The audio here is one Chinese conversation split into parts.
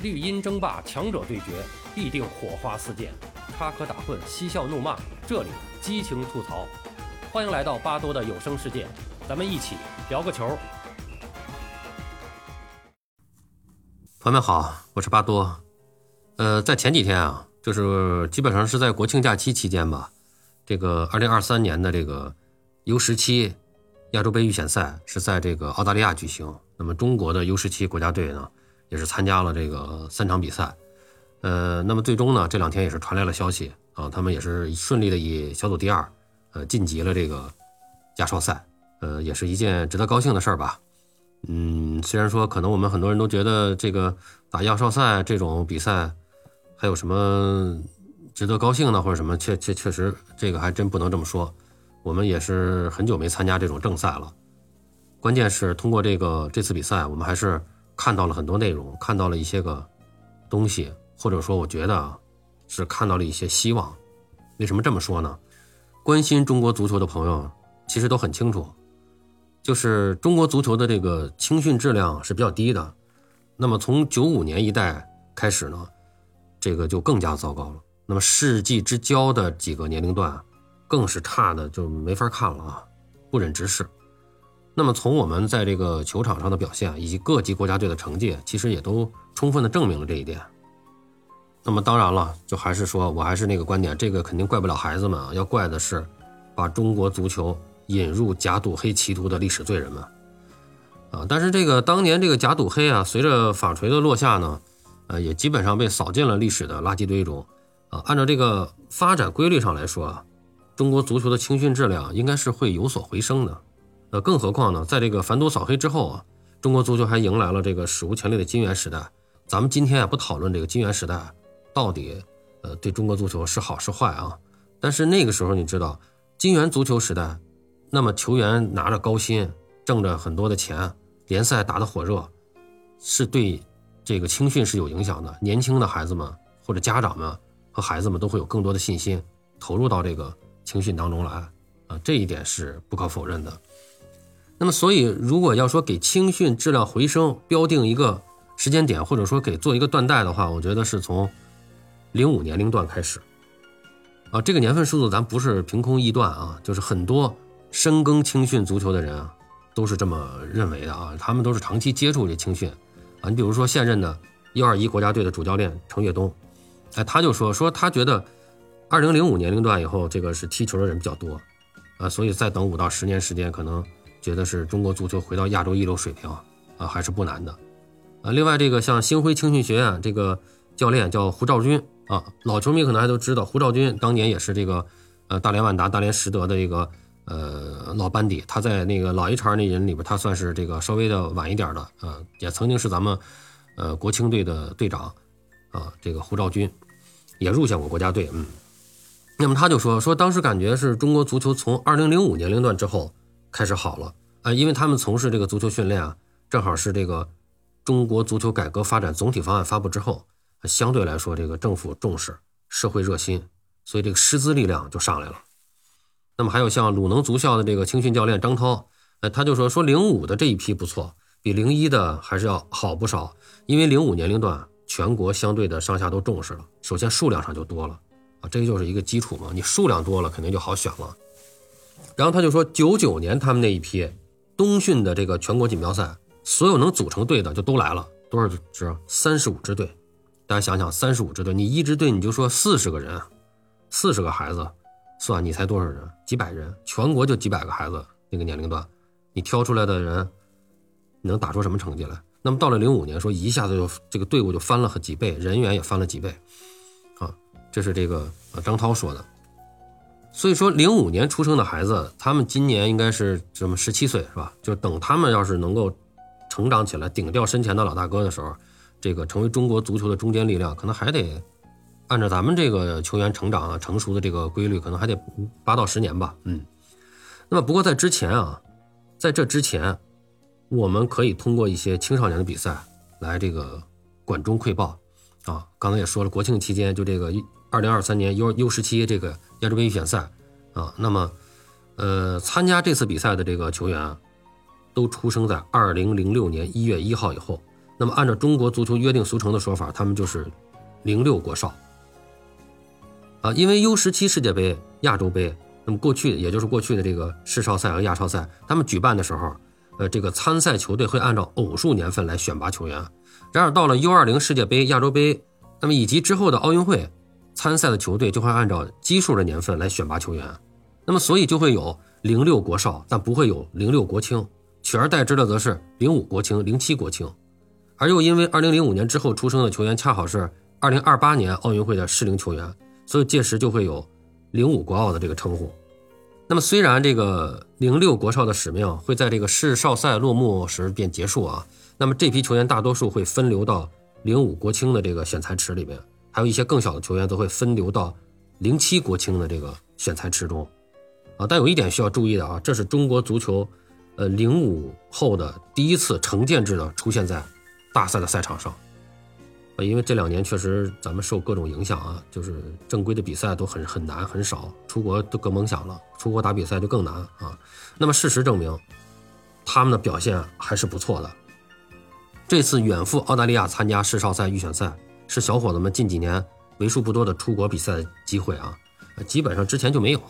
绿茵争霸，强者对决，必定火花四溅，插科打诨，嬉笑怒骂，这里激情吐槽。欢迎来到巴多的有声世界，咱们一起聊个球。朋友们好，我是巴多。呃，在前几天啊，就是基本上是在国庆假期期间吧，这个二零二三年的这个 U 十七亚洲杯预选赛是在这个澳大利亚举行。那么中国的 U 十七国家队呢？也是参加了这个三场比赛，呃，那么最终呢，这两天也是传来了消息啊，他们也是顺利的以小组第二，呃，晋级了这个亚少赛，呃，也是一件值得高兴的事儿吧。嗯，虽然说可能我们很多人都觉得这个打亚少赛这种比赛还有什么值得高兴的或者什么，确确确实这个还真不能这么说。我们也是很久没参加这种正赛了，关键是通过这个这次比赛，我们还是。看到了很多内容，看到了一些个东西，或者说，我觉得是看到了一些希望。为什么这么说呢？关心中国足球的朋友其实都很清楚，就是中国足球的这个青训质量是比较低的。那么从九五年一代开始呢，这个就更加糟糕了。那么世纪之交的几个年龄段，更是差的就没法看了啊，不忍直视。那么从我们在这个球场上的表现，以及各级国家队的成绩，其实也都充分的证明了这一点。那么当然了，就还是说我还是那个观点，这个肯定怪不了孩子们，要怪的是把中国足球引入假赌黑歧途的历史罪人们。啊，但是这个当年这个假赌黑啊，随着法锤的落下呢，呃，也基本上被扫进了历史的垃圾堆中。啊，按照这个发展规律上来说啊，中国足球的青训质量应该是会有所回升的。呃，更何况呢，在这个反赌扫黑之后啊，中国足球还迎来了这个史无前例的金元时代。咱们今天啊不讨论这个金元时代到底呃对中国足球是好是坏啊，但是那个时候你知道，金元足球时代，那么球员拿着高薪，挣着很多的钱，联赛打得火热，是对这个青训是有影响的。年轻的孩子们或者家长们和孩子们都会有更多的信心投入到这个青训当中来啊，这一点是不可否认的。那么，所以如果要说给青训质量回升标定一个时间点，或者说给做一个断代的话，我觉得是从零五年龄段开始。啊，这个年份数字咱不是凭空臆断啊，就是很多深耕青训足球的人啊，都是这么认为的啊，他们都是长期接触这青训啊。你比如说现任的幺二一国家队的主教练程跃东，哎，他就说说他觉得二零零五年龄段以后，这个是踢球的人比较多啊，所以再等五到十年时间可能。觉得是中国足球回到亚洲一流水平啊，还是不难的，啊，另外这个像星辉青训学院这个教练叫胡兆军啊，老球迷可能还都知道，胡兆军当年也是这个呃大连万达、大连实德的一个呃老班底，他在那个老一茬那人里边，他算是这个稍微的晚一点的啊，也曾经是咱们呃国青队的队长啊，这个胡兆军也入选过国家队，嗯，那么他就说说当时感觉是中国足球从二零零五年龄段之后。开始好了啊，因为他们从事这个足球训练啊，正好是这个中国足球改革发展总体方案发布之后，相对来说这个政府重视，社会热心，所以这个师资力量就上来了。那么还有像鲁能足校的这个青训教练张涛，呃，他就说说零五的这一批不错，比零一的还是要好不少，因为零五年龄段全国相对的上下都重视了，首先数量上就多了啊，这就是一个基础嘛，你数量多了肯定就好选了。然后他就说，九九年他们那一批冬训的这个全国锦标赛，所有能组成队的就都来了，多少支？三十五支队。大家想想，三十五支队，你一支队你就说四十个人，四十个孩子，算你才多少人？几百人，全国就几百个孩子那个年龄段，你挑出来的人，你能打出什么成绩来？那么到了零五年，说一下子就这个队伍就翻了几倍，人员也翻了几倍，啊，这是这个张涛说的。所以说，零五年出生的孩子，他们今年应该是什么十七岁是吧？就等他们要是能够成长起来，顶掉身前的老大哥的时候，这个成为中国足球的中坚力量，可能还得按照咱们这个球员成长啊成熟的这个规律，可能还得八到十年吧。嗯，那么不过在之前啊，在这之前，我们可以通过一些青少年的比赛来这个管中窥豹啊。刚才也说了，国庆期间就这个二零二三年 U U 十七这个。亚洲杯预选赛，啊，那么，呃，参加这次比赛的这个球员，都出生在二零零六年一月一号以后，那么按照中国足球约定俗成的说法，他们就是零六国少。啊，因为 U 十七世界杯、亚洲杯，那么过去也就是过去的这个世少赛和亚超赛，他们举办的时候，呃，这个参赛球队会按照偶数年份来选拔球员。然而到了 U 二零世界杯、亚洲杯，那么以及之后的奥运会，参赛的球队就会按照奇数的年份来选拔球员。那么所以就会有零六国少，但不会有零六国青，取而代之的则是零五国青、零七国青。而又因为二零零五年之后出生的球员恰好是二零二八年奥运会的适龄球员，所以届时就会有零五国奥的这个称呼。那么虽然这个零六国少的使命会在这个世少赛落幕时便结束啊。那么这批球员大多数会分流到零五国青的这个选材池里面，还有一些更小的球员则会分流到零七国青的这个选材池中，啊，但有一点需要注意的啊，这是中国足球，呃，零五后的第一次成建制的出现在大赛的赛场上，啊，因为这两年确实咱们受各种影响啊，就是正规的比赛都很很难很少，出国都更甭想了，出国打比赛就更难啊。那么事实证明，他们的表现还是不错的。这次远赴澳大利亚参加世少赛预选赛，是小伙子们近几年为数不多的出国比赛的机会啊，基本上之前就没有。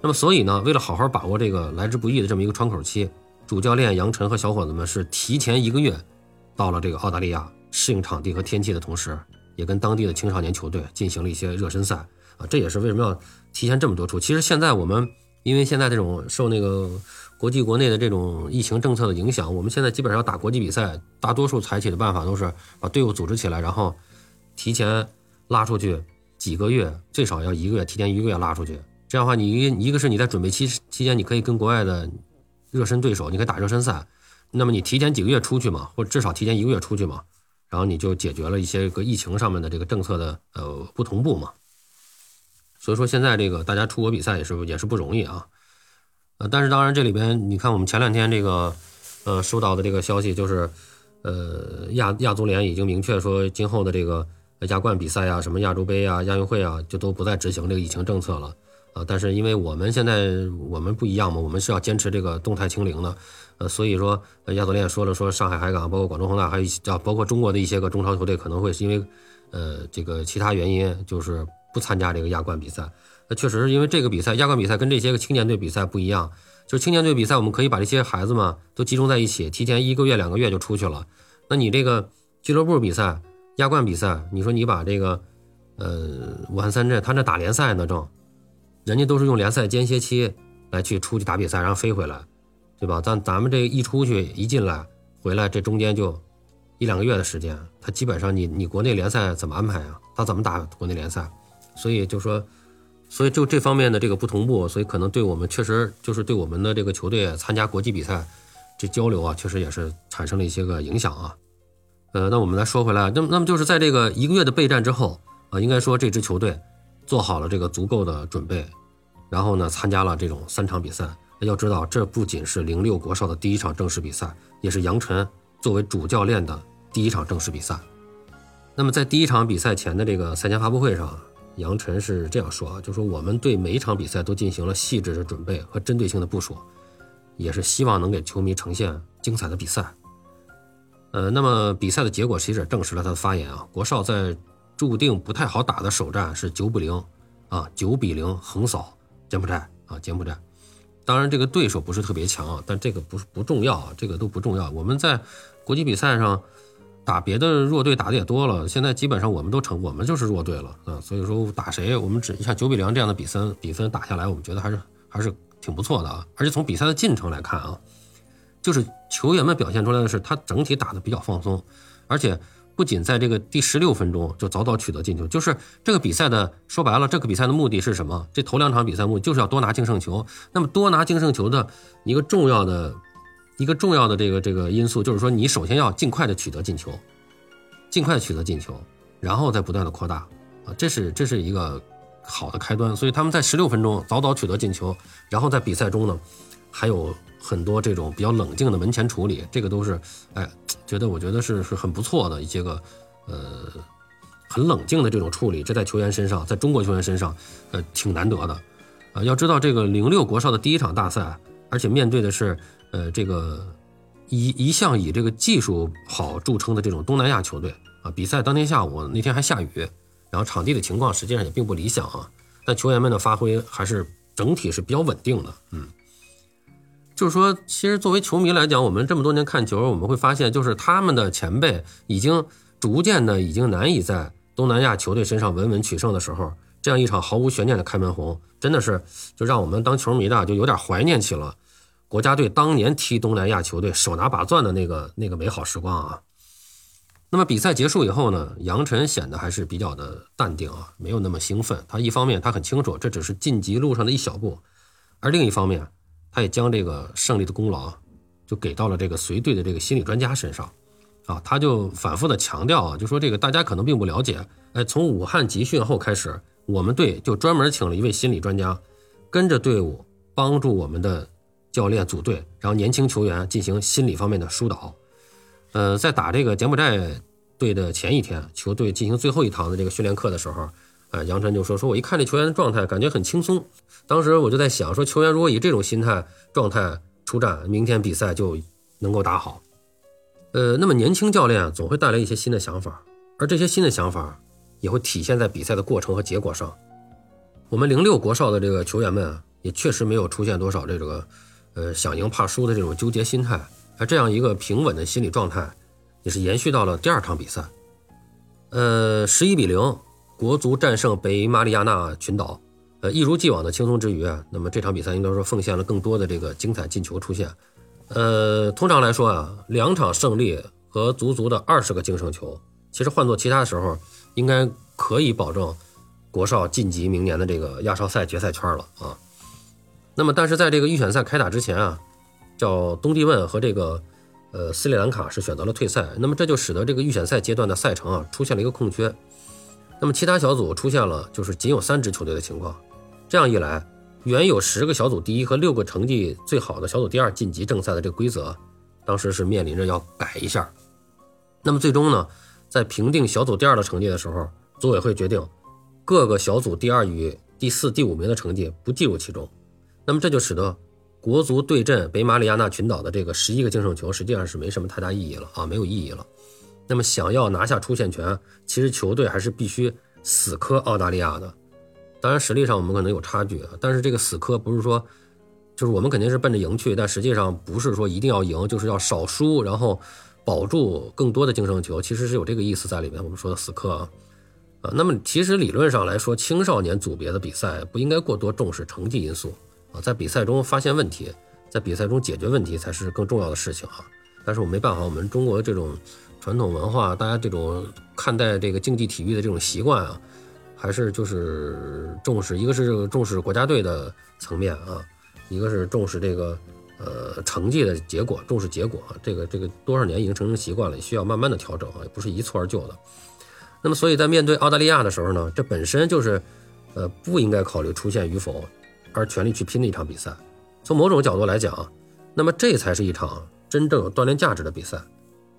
那么，所以呢，为了好好把握这个来之不易的这么一个窗口期，主教练杨晨和小伙子们是提前一个月到了这个澳大利亚，适应场地和天气的同时，也跟当地的青少年球队进行了一些热身赛啊。这也是为什么要提前这么多出。其实现在我们因为现在这种受那个。国际国内的这种疫情政策的影响，我们现在基本上要打国际比赛，大多数采取的办法都是把队伍组织起来，然后提前拉出去几个月，最少要一个月，提前一个月拉出去。这样的话，你一一个是你在准备期期间，你可以跟国外的热身对手，你可以打热身赛。那么你提前几个月出去嘛，或者至少提前一个月出去嘛，然后你就解决了一些个疫情上面的这个政策的呃不同步嘛。所以说现在这个大家出国比赛也是也是不容易啊。呃但是当然，这里边你看，我们前两天这个，呃，收到的这个消息就是，呃，亚亚足联已经明确说，今后的这个亚冠比赛啊，什么亚洲杯啊、亚运会啊，就都不再执行这个疫情政策了啊。但是因为我们现在我们不一样嘛，我们是要坚持这个动态清零的，呃，所以说亚足联也说了，说上海海港，包括广州恒大，还有啊，包括中国的一些个中超球队，可能会是因为，呃，这个其他原因，就是不参加这个亚冠比赛。那确实是因为这个比赛，亚冠比赛跟这些个青年队比赛不一样。就是青年队比赛，我们可以把这些孩子们都集中在一起，提前一个月、两个月就出去了。那你这个俱乐部比赛、亚冠比赛，你说你把这个，呃，武汉三镇他那打联赛呢，正，人家都是用联赛间歇期来去出去打比赛，然后飞回来，对吧？但咱们这一出去一进来回来，这中间就一两个月的时间，他基本上你你国内联赛怎么安排啊？他怎么打国内联赛？所以就说。所以就这方面的这个不同步，所以可能对我们确实就是对我们的这个球队参加国际比赛，这交流啊，确实也是产生了一些个影响啊。呃，那我们来说回来，那么那么就是在这个一个月的备战之后啊，应该说这支球队做好了这个足够的准备，然后呢参加了这种三场比赛。要知道，这不仅是零六国少的第一场正式比赛，也是杨晨作为主教练的第一场正式比赛。那么在第一场比赛前的这个赛前发布会上。杨晨是这样说，就说我们对每一场比赛都进行了细致的准备和针对性的部署，也是希望能给球迷呈现精彩的比赛。呃，那么比赛的结果其实也证实了他的发言啊。国少在注定不太好打的首战是九比零啊，九比零横扫柬埔寨啊，柬埔寨。当然这个对手不是特别强啊，但这个不是不重要啊，这个都不重要。我们在国际比赛上。打别的弱队打的也多了，现在基本上我们都成，我们就是弱队了啊。所以说打谁，我们只像九比零这样的比分比分打下来，我们觉得还是还是挺不错的啊。而且从比赛的进程来看啊，就是球员们表现出来的是他整体打的比较放松，而且不仅在这个第十六分钟就早早取得进球，就是这个比赛的说白了，这个比赛的目的是什么？这头两场比赛目的就是要多拿净胜球。那么多拿净胜球的一个重要的。一个重要的这个这个因素就是说，你首先要尽快的取得进球，尽快取得进球，然后再不断的扩大啊，这是这是一个好的开端。所以他们在十六分钟早早取得进球，然后在比赛中呢，还有很多这种比较冷静的门前处理，这个都是哎，觉得我觉得是是很不错的一些个呃很冷静的这种处理，这在球员身上，在中国球员身上呃挺难得的啊。要知道这个零六国少的第一场大赛，而且面对的是。呃，这个一一向以这个技术好著称的这种东南亚球队啊，比赛当天下午那天还下雨，然后场地的情况实际上也并不理想啊，但球员们的发挥还是整体是比较稳定的，嗯。就是说，其实作为球迷来讲，我们这么多年看球，我们会发现，就是他们的前辈已经逐渐的已经难以在东南亚球队身上稳稳取胜的时候，这样一场毫无悬念的开门红，真的是就让我们当球迷的就有点怀念起了国家队当年踢东南亚球队手拿把钻的那个那个美好时光啊。那么比赛结束以后呢，杨晨显得还是比较的淡定啊，没有那么兴奋。他一方面他很清楚这只是晋级路上的一小步，而另一方面。他也将这个胜利的功劳，就给到了这个随队的这个心理专家身上，啊，他就反复的强调啊，就说这个大家可能并不了解，哎，从武汉集训后开始，我们队就专门请了一位心理专家，跟着队伍帮助我们的教练组队，然后年轻球员进行心理方面的疏导。呃，在打这个柬埔寨队的前一天，球队进行最后一堂的这个训练课的时候。哎，杨晨就说：“说我一看这球员的状态，感觉很轻松。当时我就在想，说球员如果以这种心态状态出战，明天比赛就能够打好。呃，那么年轻教练总会带来一些新的想法，而这些新的想法也会体现在比赛的过程和结果上。我们零六国少的这个球员们啊，也确实没有出现多少这个，呃，想赢怕输的这种纠结心态。而这样一个平稳的心理状态，也是延续到了第二场比赛。呃，十一比零。”国足战胜北马里亚纳群岛，呃，一如既往的轻松之余啊，那么这场比赛应该说奉献了更多的这个精彩进球出现。呃，通常来说啊，两场胜利和足足的二十个净胜球，其实换做其他时候，应该可以保证国少晋级明年的这个亚少赛决赛圈了啊。那么，但是在这个预选赛开打之前啊，叫东帝汶和这个呃斯里兰卡是选择了退赛，那么这就使得这个预选赛阶段的赛程啊出现了一个空缺。那么其他小组出现了就是仅有三支球队的情况，这样一来，原有十个小组第一和六个成绩最好的小组第二晋级正赛的这个规则，当时是面临着要改一下。那么最终呢，在评定小组第二的成绩的时候，组委会决定各个小组第二与第四、第五名的成绩不计入其中。那么这就使得国足对阵北马里亚纳群岛的这个十一个净胜球实际上是没什么太大意义了啊，没有意义了。那么想要拿下出线权，其实球队还是必须死磕澳大利亚的。当然实力上我们可能有差距啊，但是这个死磕不是说，就是我们肯定是奔着赢去，但实际上不是说一定要赢，就是要少输，然后保住更多的净胜球，其实是有这个意思在里面。我们说的死磕啊，啊，那么其实理论上来说，青少年组别的比赛不应该过多重视成绩因素啊，在比赛中发现问题，在比赛中解决问题才是更重要的事情啊。但是我没办法，我们中国这种。传统文化，大家这种看待这个竞技体育的这种习惯啊，还是就是重视，一个是重视国家队的层面啊，一个是重视这个呃成绩的结果，重视结果啊。这个这个多少年已经成成习惯了，需要慢慢的调整啊，也不是一蹴而就的。那么，所以在面对澳大利亚的时候呢，这本身就是呃不应该考虑出线与否，而全力去拼的一场比赛。从某种角度来讲，那么这才是一场真正有锻炼价值的比赛。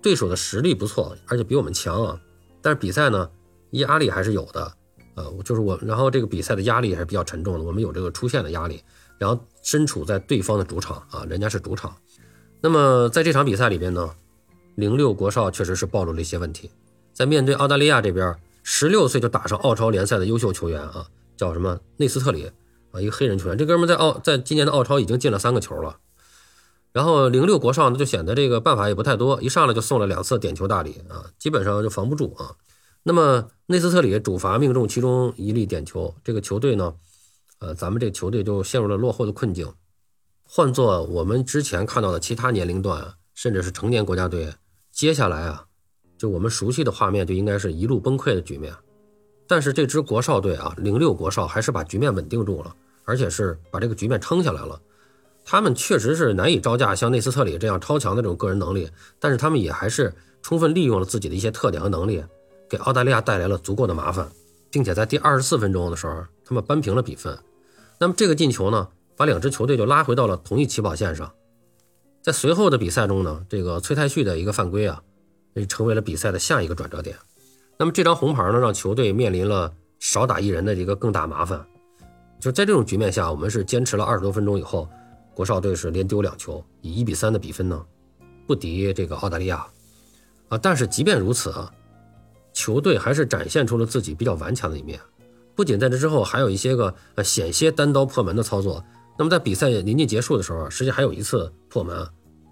对手的实力不错，而且比我们强啊，但是比赛呢，压力还是有的，呃，就是我，然后这个比赛的压力还是比较沉重的，我们有这个出线的压力，然后身处在对方的主场啊，人家是主场，那么在这场比赛里边呢，零六国少确实是暴露了一些问题，在面对澳大利亚这边，十六岁就打上澳超联赛的优秀球员啊，叫什么内斯特里啊，一个黑人球员，这哥们在澳在今年的澳超已经进了三个球了。然后零六国少呢，就显得这个办法也不太多，一上来就送了两次点球大礼啊，基本上就防不住啊。那么内斯特里主罚命中其中一粒点球，这个球队呢，呃，咱们这个球队就陷入了落后的困境。换做我们之前看到的其他年龄段，甚至是成年国家队，接下来啊，就我们熟悉的画面就应该是一路崩溃的局面。但是这支国少队啊，零六国少还是把局面稳定住了，而且是把这个局面撑下来了。他们确实是难以招架像内斯特里这样超强的这种个人能力，但是他们也还是充分利用了自己的一些特点和能力，给澳大利亚带来了足够的麻烦，并且在第二十四分钟的时候，他们扳平了比分。那么这个进球呢，把两支球队就拉回到了同一起跑线上。在随后的比赛中呢，这个崔泰旭的一个犯规啊，也成为了比赛的下一个转折点。那么这张红牌呢，让球队面临了少打一人的一个更大麻烦。就在这种局面下，我们是坚持了二十多分钟以后。国少队是连丢两球，以一比三的比分呢，不敌这个澳大利亚，啊，但是即便如此啊，球队还是展现出了自己比较顽强的一面。不仅在这之后还有一些个呃险些单刀破门的操作，那么在比赛临近结束的时候，实际还有一次破门，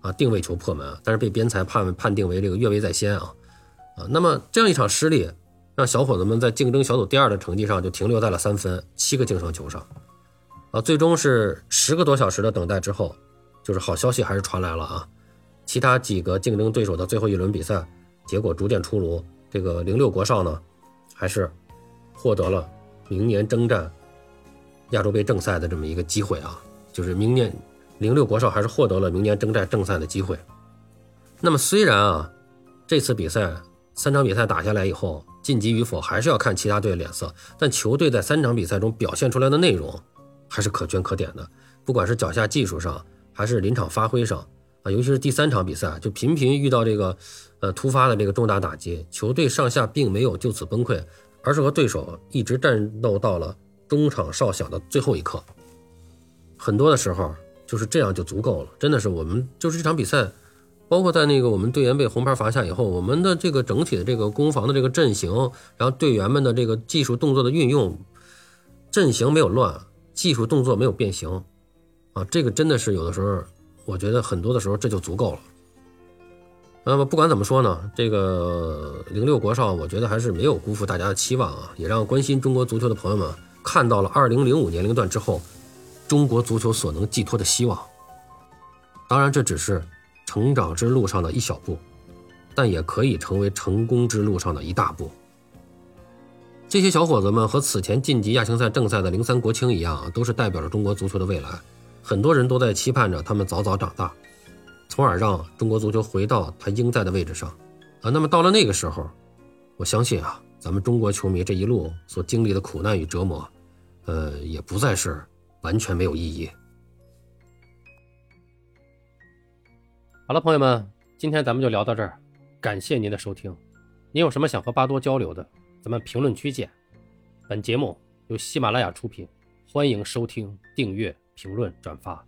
啊，定位球破门，但是被边裁判判定为这个越位在先啊，啊，那么这样一场失利，让小伙子们在竞争小组第二的成绩上就停留在了三分，七个净胜球上，啊，最终是十个多小时的等待之后，就是好消息还是传来了啊，其他几个竞争对手的最后一轮比赛结果逐渐出炉，这个零六国少呢，还是获得了。明年征战亚洲杯正赛的这么一个机会啊，就是明年零六国少还是获得了明年征战正赛的机会。那么虽然啊，这次比赛三场比赛打下来以后，晋级与否还是要看其他队的脸色，但球队在三场比赛中表现出来的内容还是可圈可点的。不管是脚下技术上，还是临场发挥上啊，尤其是第三场比赛，就频频遇到这个呃突发的这个重大打击，球队上下并没有就此崩溃。而是和对手一直战斗到了中场哨响的最后一刻。很多的时候就是这样就足够了。真的是我们就是这场比赛，包括在那个我们队员被红牌罚下以后，我们的这个整体的这个攻防的这个阵型，然后队员们的这个技术动作的运用，阵型没有乱，技术动作没有变形，啊，这个真的是有的时候，我觉得很多的时候这就足够了。那么不管怎么说呢，这个零六国少，我觉得还是没有辜负大家的期望啊，也让关心中国足球的朋友们看到了二零零五年龄段之后，中国足球所能寄托的希望。当然，这只是成长之路上的一小步，但也可以成为成功之路上的一大步。这些小伙子们和此前晋级亚青赛正赛的零三国青一样，都是代表着中国足球的未来。很多人都在期盼着他们早早长大。从而让中国足球回到它应在的位置上，啊，那么到了那个时候，我相信啊，咱们中国球迷这一路所经历的苦难与折磨，呃，也不再是完全没有意义。好了，朋友们，今天咱们就聊到这儿，感谢您的收听。您有什么想和巴多交流的，咱们评论区见。本节目由喜马拉雅出品，欢迎收听、订阅、评论、转发。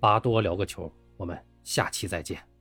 巴多聊个球，我们。下期再见。